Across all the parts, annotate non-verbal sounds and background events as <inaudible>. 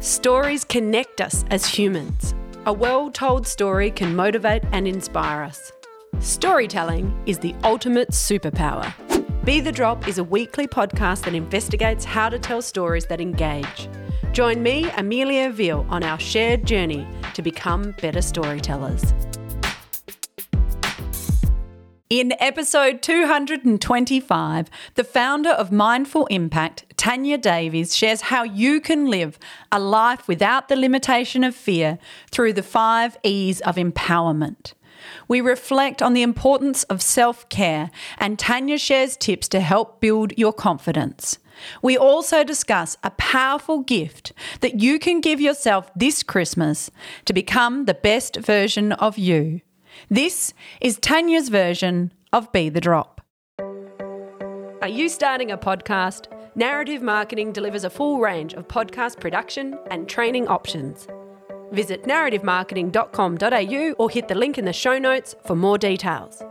Stories connect us as humans. A well told story can motivate and inspire us. Storytelling is the ultimate superpower. Be the Drop is a weekly podcast that investigates how to tell stories that engage. Join me, Amelia Veal, on our shared journey to become better storytellers. In episode 225, the founder of Mindful Impact, Tanya Davies, shares how you can live a life without the limitation of fear through the five E's of empowerment. We reflect on the importance of self care, and Tanya shares tips to help build your confidence. We also discuss a powerful gift that you can give yourself this Christmas to become the best version of you. This is Tanya's version of Be the Drop. Are you starting a podcast? Narrative Marketing delivers a full range of podcast production and training options. Visit narrativemarketing.com.au or hit the link in the show notes for more details.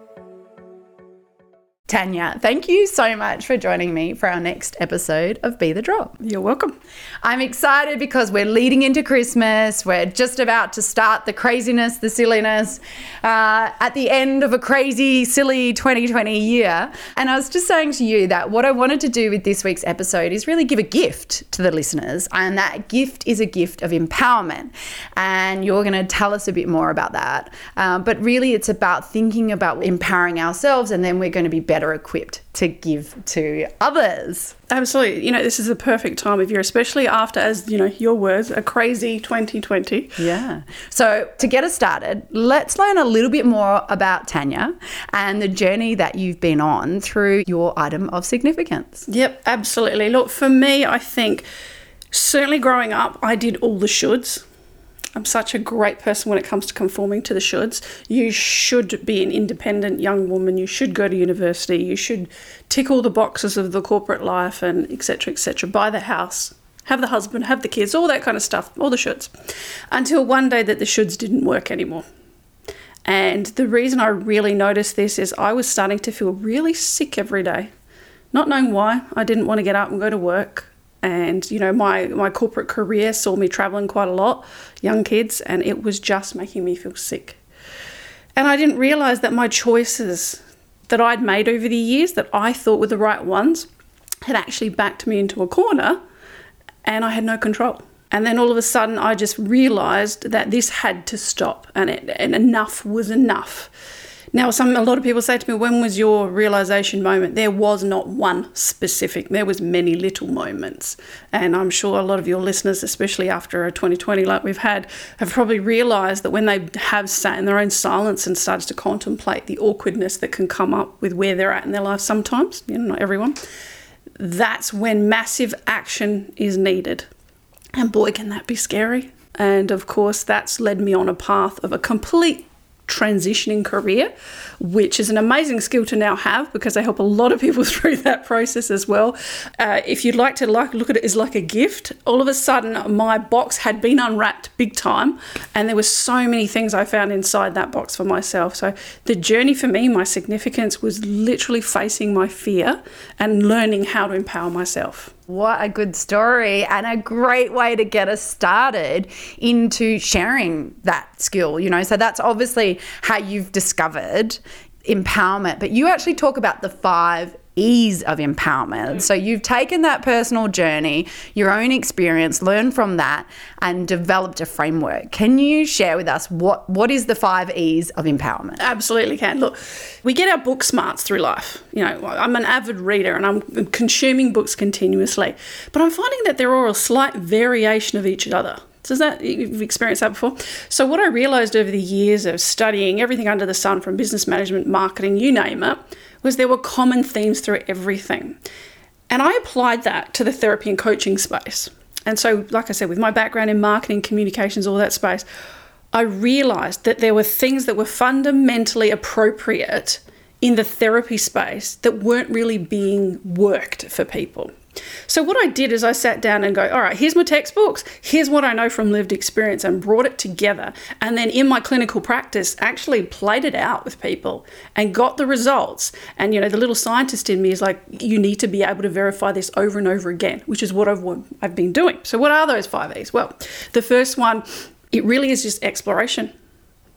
Tanya, thank you so much for joining me for our next episode of Be the Drop. You're welcome. I'm excited because we're leading into Christmas. We're just about to start the craziness, the silliness uh, at the end of a crazy, silly 2020 year. And I was just saying to you that what I wanted to do with this week's episode is really give a gift to the listeners. And that gift is a gift of empowerment. And you're going to tell us a bit more about that. Uh, but really, it's about thinking about empowering ourselves, and then we're going to be better better equipped to give to others. Absolutely. You know, this is the perfect time of year, especially after, as you know, your words, a crazy 2020. Yeah. So, to get us started, let's learn a little bit more about Tanya and the journey that you've been on through your item of significance. Yep, absolutely. Look, for me, I think certainly growing up, I did all the shoulds. I'm such a great person when it comes to conforming to the shoulds. You should be an independent young woman. You should go to university. You should tick all the boxes of the corporate life and etc. etc. Buy the house, have the husband, have the kids, all that kind of stuff, all the shoulds. Until one day that the shoulds didn't work anymore. And the reason I really noticed this is I was starting to feel really sick every day. Not knowing why, I didn't want to get up and go to work and you know my my corporate career saw me traveling quite a lot young kids and it was just making me feel sick. And i didn't realize that my choices that i'd made over the years that i thought were the right ones had actually backed me into a corner and i had no control. And then all of a sudden i just realized that this had to stop and it, and enough was enough now, some a lot of people say to me, "When was your realization moment?" There was not one specific. There was many little moments, and I'm sure a lot of your listeners, especially after a 2020 like we've had, have probably realized that when they have sat in their own silence and started to contemplate the awkwardness that can come up with where they're at in their life. Sometimes, you know, not everyone. That's when massive action is needed, and boy, can that be scary. And of course, that's led me on a path of a complete transitioning career, which is an amazing skill to now have because I help a lot of people <laughs> through that process as well. Uh, if you'd like to like look at it as like a gift, all of a sudden my box had been unwrapped big time, and there were so many things I found inside that box for myself. So the journey for me, my significance was literally facing my fear and learning how to empower myself. What a good story and a great way to get us started into sharing that skill, you know. So that's obviously how you've discovered empowerment, but you actually talk about the five E's of empowerment. So you've taken that personal journey, your own experience, learned from that, and developed a framework. Can you share with us what what is the five E's of empowerment? Absolutely can. Look, we get our book smarts through life. You know, I'm an avid reader and I'm consuming books continuously, but I'm finding that they're all a slight variation of each other. Does that you've experienced that before? So what I realized over the years of studying everything under the sun from business management, marketing, you name it, was there were common themes through everything. And I applied that to the therapy and coaching space. And so, like I said, with my background in marketing, communications, all that space, I realized that there were things that were fundamentally appropriate in the therapy space that weren't really being worked for people. So, what I did is I sat down and go, all right, here's my textbooks, here's what I know from lived experience, and brought it together. And then in my clinical practice, actually played it out with people and got the results. And, you know, the little scientist in me is like, you need to be able to verify this over and over again, which is what I've, I've been doing. So, what are those five E's? Well, the first one, it really is just exploration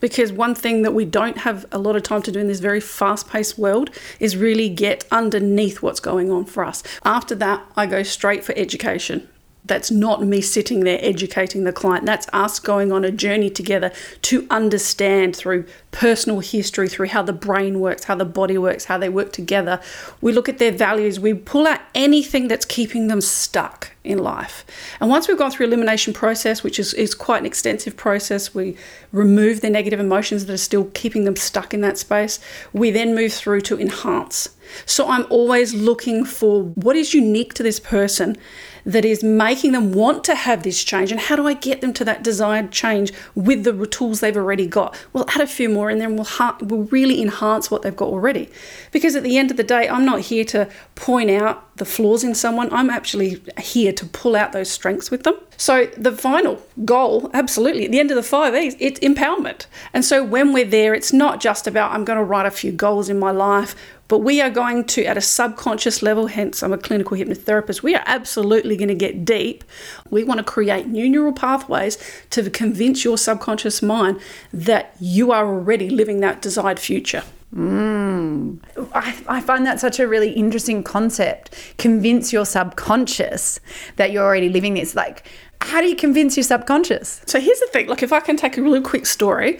because one thing that we don't have a lot of time to do in this very fast paced world is really get underneath what's going on for us. After that, I go straight for education. That's not me sitting there educating the client. That's us going on a journey together to understand through personal history, through how the brain works, how the body works, how they work together. We look at their values, we pull out anything that's keeping them stuck in life. And once we've gone through elimination process, which is, is quite an extensive process, we remove the negative emotions that are still keeping them stuck in that space. We then move through to enhance. So I'm always looking for what is unique to this person that is making them want to have this change and how do I get them to that desired change with the tools they've already got? We'll add a few more and then we'll, ha- we'll really enhance what they've got already. Because at the end of the day, I'm not here to point out the flaws in someone, I'm actually here to pull out those strengths with them. So the final goal, absolutely, at the end of the five E's, it's empowerment. And so when we're there, it's not just about I'm going to write a few goals in my life but we are going to, at a subconscious level, hence I'm a clinical hypnotherapist, we are absolutely going to get deep. We want to create new neural pathways to convince your subconscious mind that you are already living that desired future. Mm. I, I find that such a really interesting concept. Convince your subconscious that you're already living this. Like, how do you convince your subconscious? So here's the thing like, if I can take a really quick story,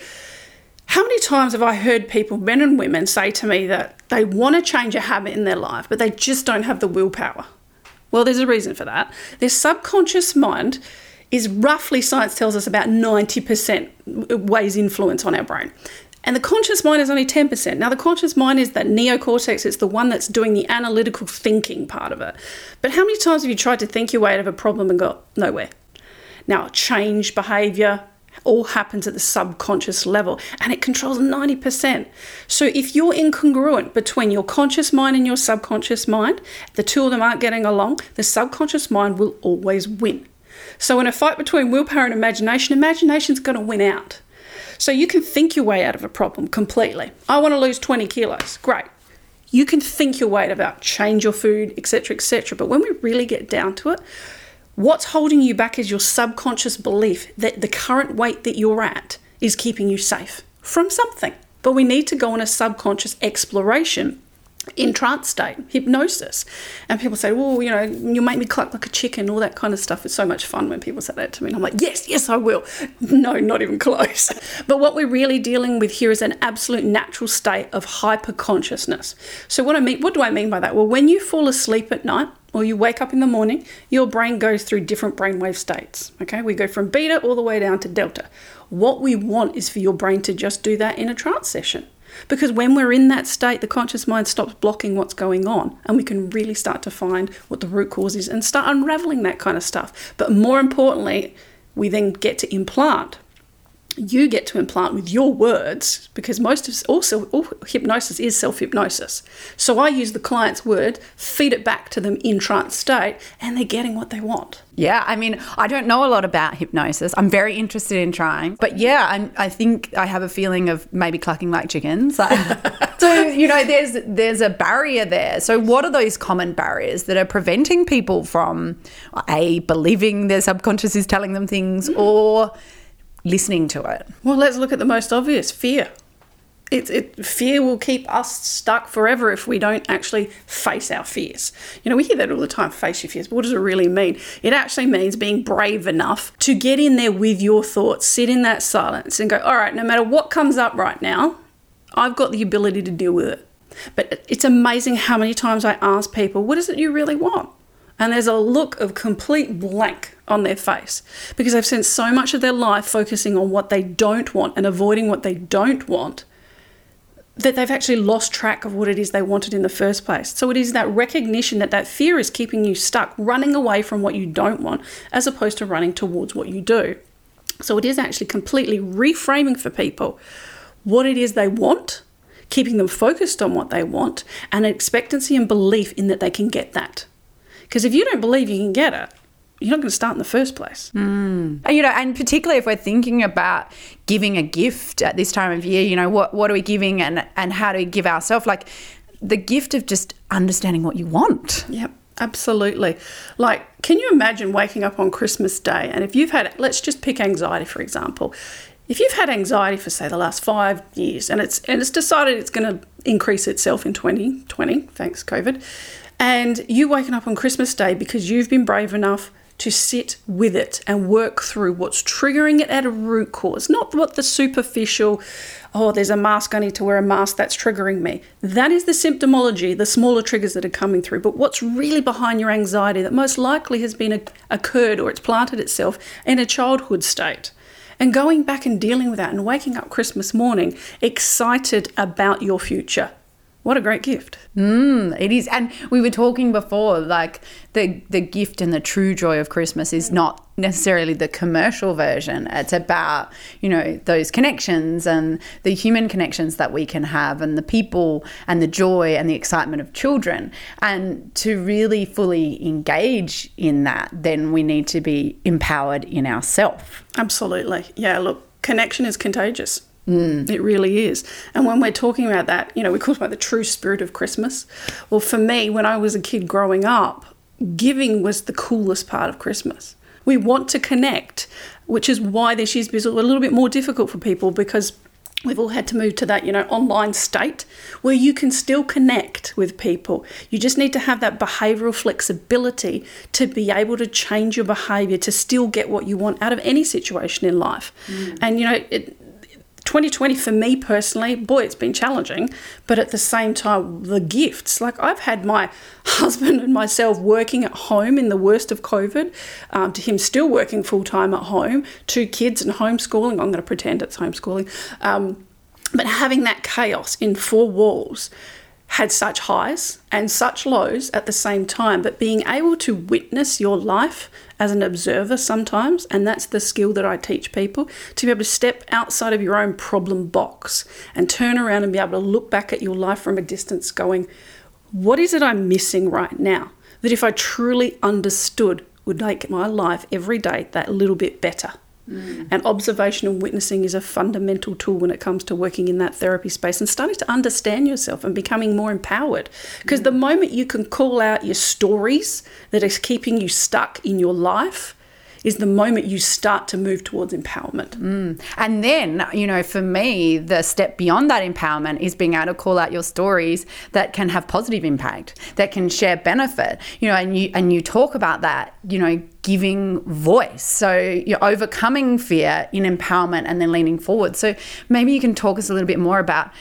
how many times have I heard people, men and women, say to me that they want to change a habit in their life, but they just don't have the willpower? Well, there's a reason for that. Their subconscious mind is roughly, science tells us, about 90% weighs influence on our brain. And the conscious mind is only 10%. Now, the conscious mind is that neocortex, it's the one that's doing the analytical thinking part of it. But how many times have you tried to think your way out of a problem and got nowhere? Now, change behavior, all happens at the subconscious level and it controls 90%. So if you're incongruent between your conscious mind and your subconscious mind, the two of them aren't getting along, the subconscious mind will always win. So in a fight between willpower and imagination, imagination's going to win out. So you can think your way out of a problem completely. I want to lose 20 kilos. Great. You can think your way about change your food, etc., etc. But when we really get down to it, What's holding you back is your subconscious belief that the current weight that you're at is keeping you safe from something. But we need to go on a subconscious exploration in trance state, hypnosis. And people say, well, you know, you'll make me cluck like a chicken, all that kind of stuff. It's so much fun when people say that to me. And I'm like, yes, yes, I will. <laughs> No, not even close. <laughs> but what we're really dealing with here is an absolute natural state of hyper consciousness. So what I mean, what do I mean by that? Well, when you fall asleep at night, or you wake up in the morning, your brain goes through different brainwave states. Okay, we go from beta all the way down to delta. What we want is for your brain to just do that in a trance session. Because when we're in that state, the conscious mind stops blocking what's going on, and we can really start to find what the root cause is and start unraveling that kind of stuff. But more importantly, we then get to implant you get to implant with your words because most of also all hypnosis is self-hypnosis. So i use the client's word feed it back to them in trance state and they're getting what they want. Yeah i mean i don't know a lot about hypnosis. I'm very interested in trying. But yeah I'm, i think i have a feeling of maybe clucking like chickens. <laughs> So you know there's there's a barrier there. So what are those common barriers that are preventing people from a believing their subconscious is telling them things or listening to it? Well, let's look at the most obvious fear. It, it, fear will keep us stuck forever if we don't actually face our fears. You know, we hear that all the time face your fears, but what does it really mean? It actually means being brave enough to get in there with your thoughts, sit in that silence, and go, all right, no matter what comes up right now, I've got the ability to deal with it. But it's amazing how many times I ask people, what is it you really want? And there's a look of complete blank on their face because they've spent so much of their life focusing on what they don't want and avoiding what they don't want that they've actually lost track of what it is they wanted in the first place. So it is that recognition that that fear is keeping you stuck, running away from what you don't want, as opposed to running towards what you do. So it is actually completely reframing for people what it is they want, keeping them focused on what they want, and expectancy and belief in that they can get that. Because if you don't believe you can get it, you're not going to start in the first place. And, you know, and particularly if we're thinking about giving a gift at this time of year, you know, what what are we giving and and how do we give ourselves like the gift of just understanding what you want. Yep, absolutely. Like, can you imagine waking up on Christmas Day and if you've had, let's just pick anxiety for example. If you've had anxiety for say the last five years and it's and it's decided it's going to increase itself in 2020, thanks COVID, and you waking up on Christmas Day because you've been brave enough to sit with it and work through what's triggering it at a root cause, not what the superficial, oh, there's a mask, I need to wear a mask, that's triggering me. That is the symptomology, the smaller triggers that are coming through. But what's really behind your anxiety that most likely has been occurred or it's planted itself in a childhood state? And going back and dealing with that and waking up Christmas morning excited about your future. What a great gift. Mm, it is. And we were talking before, like the the gift and the true joy of Christmas is not necessarily the commercial version. It's about, you know, those connections and the human connections that we can have and the people and the joy and the excitement of children. And to really fully engage in that, then we need to be empowered in ourselves. Absolutely. Yeah, look, connection is contagious. Mm. It really is. And when we're talking about that, you know, we talk about the true spirit of Christmas. Well, for me, when I was a kid growing up, giving was the coolest part of Christmas. We want to connect, which is why this year's been a little bit more difficult for people because we've all had to move to that, you know, online state where you can still connect with people. You just need to have that behavioral flexibility to be able to change your behavior to still get what you want out of any situation in life. Mm. And, you know, it, 2020 for me personally, boy, it's been challenging, but at the same time, the gifts. Like I've had my <laughs> husband and myself working at home in the worst of COVID, um, to him still working full time at home, two kids and homeschooling. I'm going to pretend it's homeschooling. Um, but having that chaos in four walls had such highs and such lows at the same time, but being able to witness your life as an observer sometimes, and that's the skill that I teach people to be able to step outside of your own problem box and turn around and be able to look back at your life from a distance, going, What is it I'm missing right now? That if I truly understood, would make my life every day that little bit better. Mm. And observation and witnessing is a fundamental tool when it comes to working in that therapy space and starting to understand yourself and becoming more empowered. Because mm. the moment you can call out your stories that are keeping you stuck in your life, is the moment you start to move towards empowerment. Mm. And then, you know, for me, the step beyond that empowerment is being able to call out your stories that can have positive impact, that can share benefit. You know, and you and you talk about that, you know, giving voice. So you're overcoming fear in empowerment and then leaning forward. So maybe you can talk us a little bit more about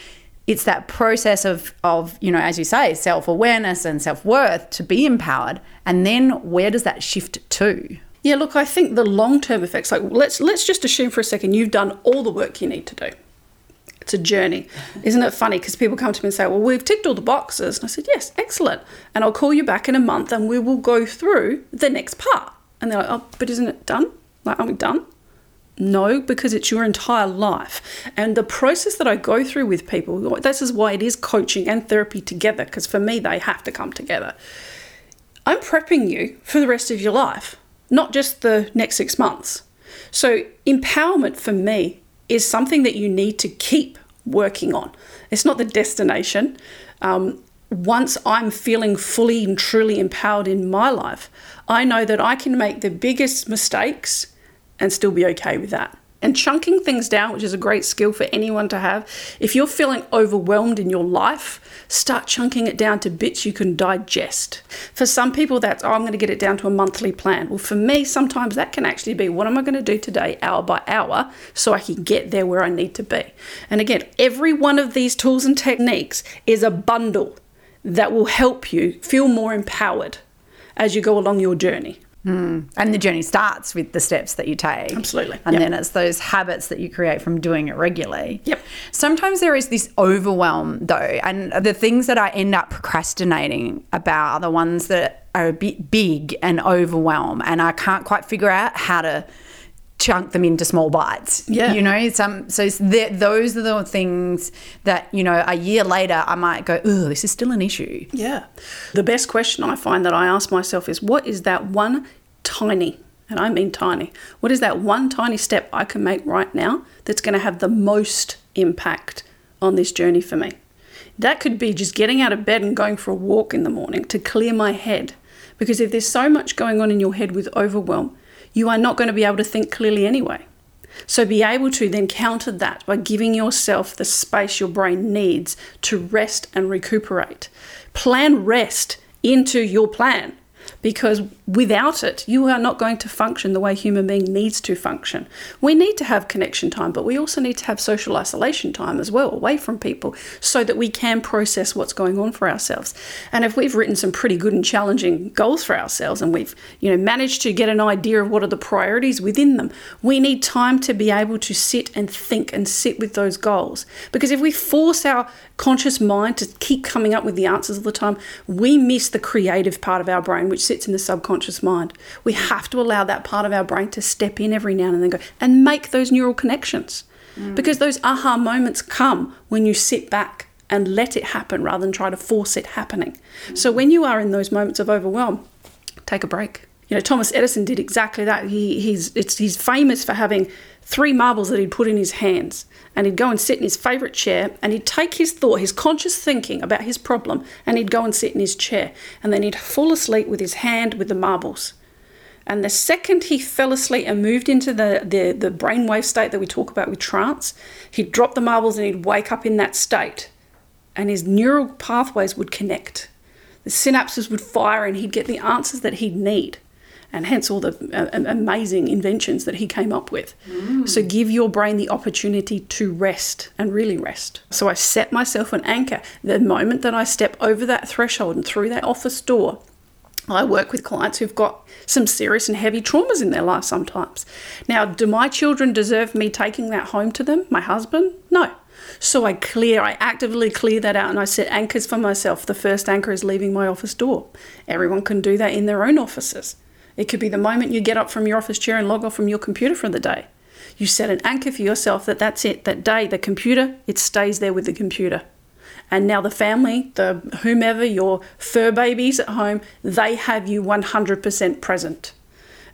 it's that process of of you know as you say self-awareness and self-worth to be empowered and then where does that shift to yeah, look, I think the long-term effects like let's let's just assume for a second you've done all the work you need to do. It's a journey. <laughs> Isn't it funny because people come to me and say, "Well, we've ticked all the boxes." And I said, "Yes, excellent." And I'll call you back in a month and we will go through the next part. And they're like, "Oh, but isn't it done? Like, are we done?" No, because it's your entire life. And the process that I go through with people, this is why it is coaching and therapy together, because for me, they have to come together. I'm prepping you for the rest of your life not just the next six months. So, empowerment for me is something that you need to keep working on. It's not the destination. Um, once I'm feeling fully and truly empowered in my life, I know that I can make the biggest mistakes and still be okay with that and chunking things down, which is a great skill for anyone to have. If you're feeling overwhelmed in your life, start chunking it down to bits you can digest. For some people, that's, oh, I'm going to get it down to a monthly plan. Well, for me, sometimes that can actually be, what am I going to do today, hour by hour, so I can get there where I need to be? And again, every one of these tools and techniques is a bundle that will help you feel more empowered as you go along your journey. Mm. And the journey starts with the steps that you take. Absolutely. And yep. then it's those habits that you create from doing it regularly. Yep. Sometimes there is this overwhelm, though, and the things that I end up procrastinating about are the ones that are a bit big and overwhelm, and I can't quite figure out how to chunk them into small bites. Yeah. You know, some so those are the things that, you know, a year later I might go, "Oh, this is still an issue." Yeah. The best question I find that I ask myself is what is that one tiny, and I mean tiny, what is that one tiny step I can make right now that's going to have the most impact on this journey for me? That could be just getting out of bed and going for a walk in the morning to clear my head. Because if there's so much going on in your head with overwhelm, you are not going to be able to think clearly anyway. So be able to then counter that by giving yourself the space your brain needs to rest and recuperate. Plan rest into your plan because without it, you are not going to function the way human being needs to function. We need to have connection time, but we also need to have social isolation time as well, away from people, so that we can process what's going on for ourselves. And if we've written some pretty good and challenging goals for ourselves, and we've you know managed to get an idea of what are the priorities within them, we need time to be able to sit and think and sit with those goals. Because if we force our conscious mind to keep coming up with the answers all the time, we miss the creative part of our brain, which sits in the subconscious mind. We have to allow that part of our brain to step in every now and then go and make those neural connections. Mm. Because those aha moments come when you sit back and let it happen rather than try to force it happening. Mm. So when you are in those moments of overwhelm, take a break. You know, Thomas Edison did exactly that. He, he's, it's, he's famous for having three marbles that he'd put in his hands. And he'd go and sit in his favourite chair and he'd take his thought, his conscious thinking about his problem, and he'd go and sit in his chair. And then he'd fall asleep with his hand with the marbles. And the second he fell asleep and moved into the, the, the brainwave state that we talk about with trance, he'd drop the marbles and he'd wake up in that state. And his neural pathways would connect. The synapses would fire and he'd get the answers that he'd need and hence all the uh, amazing inventions that he came up with. Mm. So give your brain the opportunity to rest and really rest. So I set myself an anchor. The moment that I step over that threshold and through that office door, I work with clients who've got some serious and heavy traumas in their life sometimes. Now, do my children deserve me taking that home to them? My husband? No. So I clear, I actively clear that out and I set anchors for myself. The first anchor is leaving my office door. Everyone can do that in their own offices. It could be the moment you get up from your office chair and log off from your computer for the day. You set an anchor for yourself that that's it, that day, the computer, it stays there with the computer. And now the family, the whomever, your fur babies at home, they have you 100% present.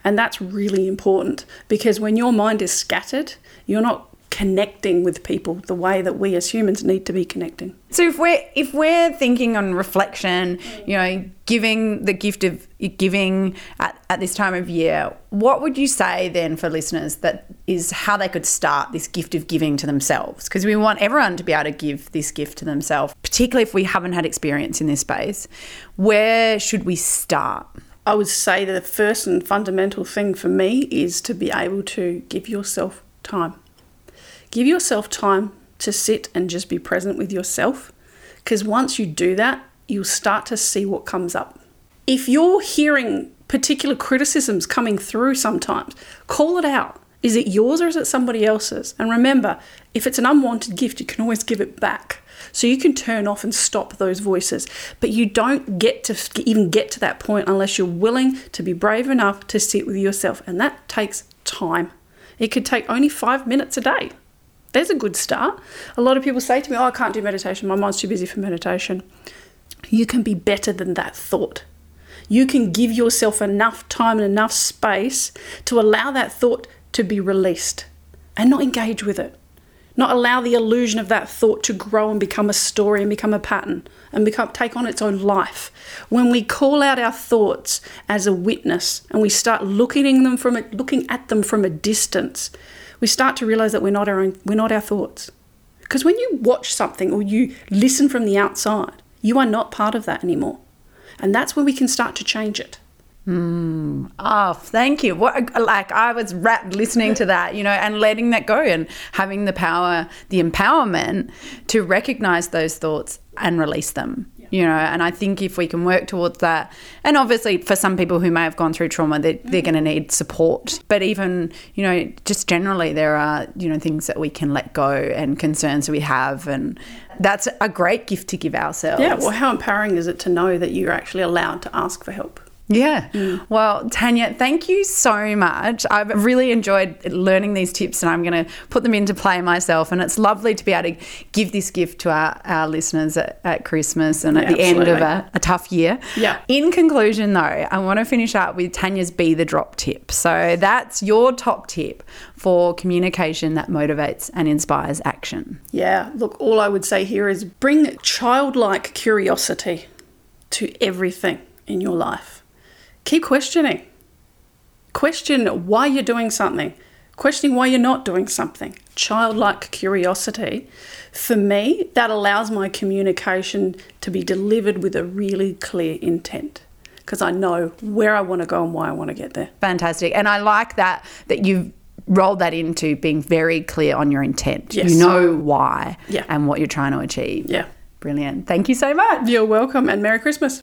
And that's really important because when your mind is scattered, you're not connecting with people the way that we as humans need to be connecting. So if we're if we're thinking on reflection, you know, giving the gift of giving at, at this time of year, what would you say then for listeners that is how they could start this gift of giving to themselves? Because we want everyone to be able to give this gift to themselves, particularly if we haven't had experience in this space. Where should we start? I would say that the first and fundamental thing for me is to be able to give yourself time Give yourself time to sit and just be present with yourself because once you do that, you'll start to see what comes up. If you're hearing particular criticisms coming through sometimes, call it out. Is it yours or is it somebody else's? And remember, if it's an unwanted gift, you can always give it back. So you can turn off and stop those voices. But you don't get to even get to that point unless you're willing to be brave enough to sit with yourself. And that takes time. It could take only five minutes a day. There's a good start. A lot of people say to me, Oh, I can't do meditation. My mind's too busy for meditation. You can be better than that thought. You can give yourself enough time and enough space to allow that thought to be released and not engage with it. Not allow the illusion of that thought to grow and become a story and become a pattern and become take on its own life. When we call out our thoughts as a witness and we start looking them from a, looking at them from a distance, we start to realize that we're not our own, we're not our thoughts. Because when you watch something or you listen from the outside, you are not part of that anymore. And that's where we can start to change it. Mm. Oh, thank you. What like I was wrapped listening to that, you know, and letting that go and having the power, the empowerment to recognize those thoughts and release them you know and i think if we can work towards that and obviously for some people who may have gone through trauma they're, they're going to need support. But even you know just generally there are you know things that we can let go and concerns we have and that's a great gift to give ourselves. Yeah well how empowering is it to know that you're actually allowed to ask for help Yeah. Mm. Well, Tanya, thank you so much. I've really enjoyed learning these tips and I'm going to put them into play myself. And it's lovely to be able to give this gift to our, our listeners at, at Christmas and at the end of a, a tough year. Yeah. In conclusion, though, I want to finish up with Tanya's Be the Drop tip. So that's your top tip for communication that motivates and inspires action. Yeah, look, all I would say here is bring childlike curiosity to everything in your life. Keep questioning. Question why you're doing something, questioning why you're not doing something. Childlike curiosity. For me, that allows my communication to be delivered with a really clear intent because I know where I want to go and why I want to get there. Fantastic. And I like that that you've rolled that into being very clear on your intent. Yes. You know why Yeah. and what you're trying to achieve. Yeah. Brilliant. Thank you so much. You're welcome and Merry Christmas.